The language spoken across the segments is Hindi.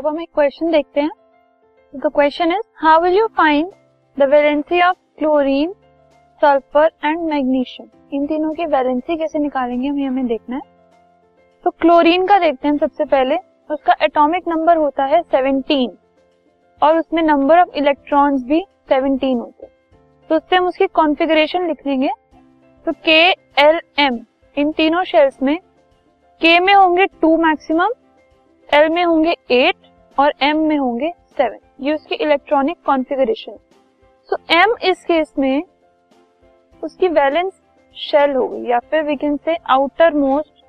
अब हम एक क्वेश्चन देखते हैं। The question is how will you find the valency of chlorine sulphur and magnesium इन तीनों की वैलेंसी कैसे निकालेंगे हमें हमें देखना है। तो क्लोरीन का देखते हैं सबसे पहले। उसका एटॉमिक नंबर होता है 17 और उसमें नंबर ऑफ़ इलेक्ट्रॉन्स भी 17 होते हैं। तो उससे हम उसकी कॉन्फ़िगरेशन लिख लेंगे। तो के एल एम इन तीनों शेल्स में के में होंगे टू मैक्सिमम एल में होंगे एट और एम में होंगे सेवन ये उसकी इलेक्ट्रॉनिक कॉन्फ़िगरेशन सो एम इस केस में उसकी वैलेंस शेल हो गई, या फिर we can say outermost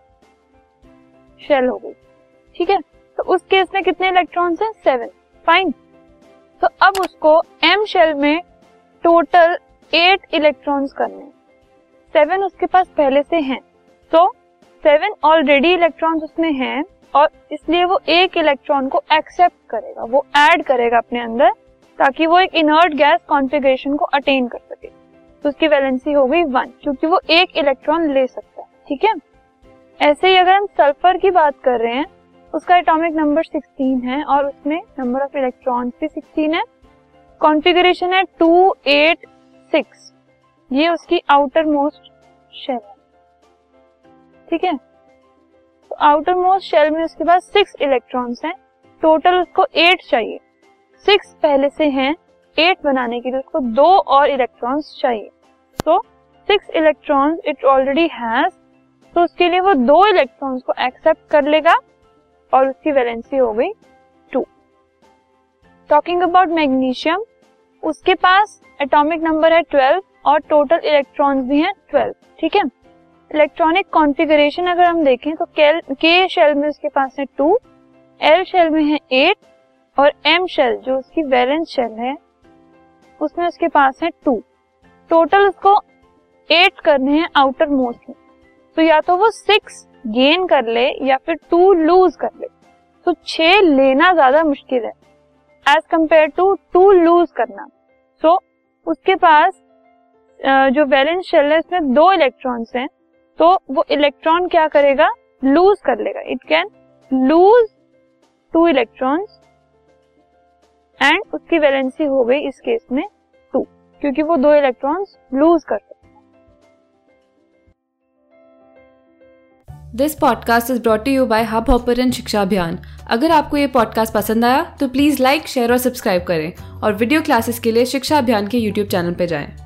shell हो गई. ठीक है? तो उस केस में कितने इलेक्ट्रॉन्स हैं? सेवन फाइन तो अब उसको एम शेल में टोटल एट इलेक्ट्रॉन्स करने सेवन उसके पास पहले से हैं. तो सेवन ऑलरेडी इलेक्ट्रॉन्स उसमें हैं. और इसलिए वो एक इलेक्ट्रॉन को एक्सेप्ट करेगा, वो ऐड करेगा अपने अंदर, ताकि वो एक इनर्ट गैस कॉन्फ़िगरेशन को अटेन कर सके। तो उसकी वैलेंसी हो गई वन क्योंकि वो एक इलेक्ट्रॉन ले सकता है, ठीक है? ऐसे ही अगर हम सल्फ़र की बात कर रहे हैं, उसका एटॉमिक नंबर 16 है और उसमें नंबर ऑफ़ इलेक्ट्रॉन्स भी 16 है। कॉन्फ़िगरेशन है टू एट सिक्स ये उसकी आउटर मोस्ट शेल है। ठीक है? आउटर मोस्ट शेल में उसके पास सिक्स इलेक्ट्रॉन्स हैं। टोटल उसको एट चाहिए। सिक्स पहले से हैं। एट बनाने के लिए उसको दो और इलेक्ट्रॉन्स चाहिए। तो six electrons it already has तो उसके लिए वो दो इलेक्ट्रॉन्स को एक्सेप्ट कर लेगा और उसकी वैलेंसी हो गई टू टॉकिंग अबाउट मैग्नीशियम उसके पास एटॉमिक नंबर है ट्वेल्व और टोटल इलेक्ट्रॉन्स भी हैं ट्वेल्व ठीक है? इलेक्ट्रॉनिक कॉन्फ़िगरेशन अगर हम देखें तो के शेल में उसके पास है टू एल शेल में है एट और एम शेल जो उसकी वैलेंस शेल है उसमें उसके पास है टू टोटल उसको एट करने हैं आउटर मोस्ट में. तो या तो वो सिक्स गेन कर ले या फिर टू लूज कर ले. तो छ लेना ज़्यादा मुश्किल है. As compare to to lose करना. सो so, उसके पास जो वैलेंस शेल है उसमें दो इलेक्ट्रॉन्स हैं. तो वो इलेक्ट्रॉन क्या करेगा? लूज कर लेगा। It can lose two electrons and उसकी वैलेंसी हो गई इस केस में टू क्योंकि वो दो इलेक्ट्रॉन्स लूज कर सकते this podcast is brought you by Hubhopper शिक्षा अभियान अगर आपको ये पॉडकास्ट पसंद आया तो प्लीज़ लाइक शेयर और सब्सक्राइब करें। और वीडियो क्लासेस के लिए शिक्षा अभियान के यूट्यूब चैनल पर जाएँ।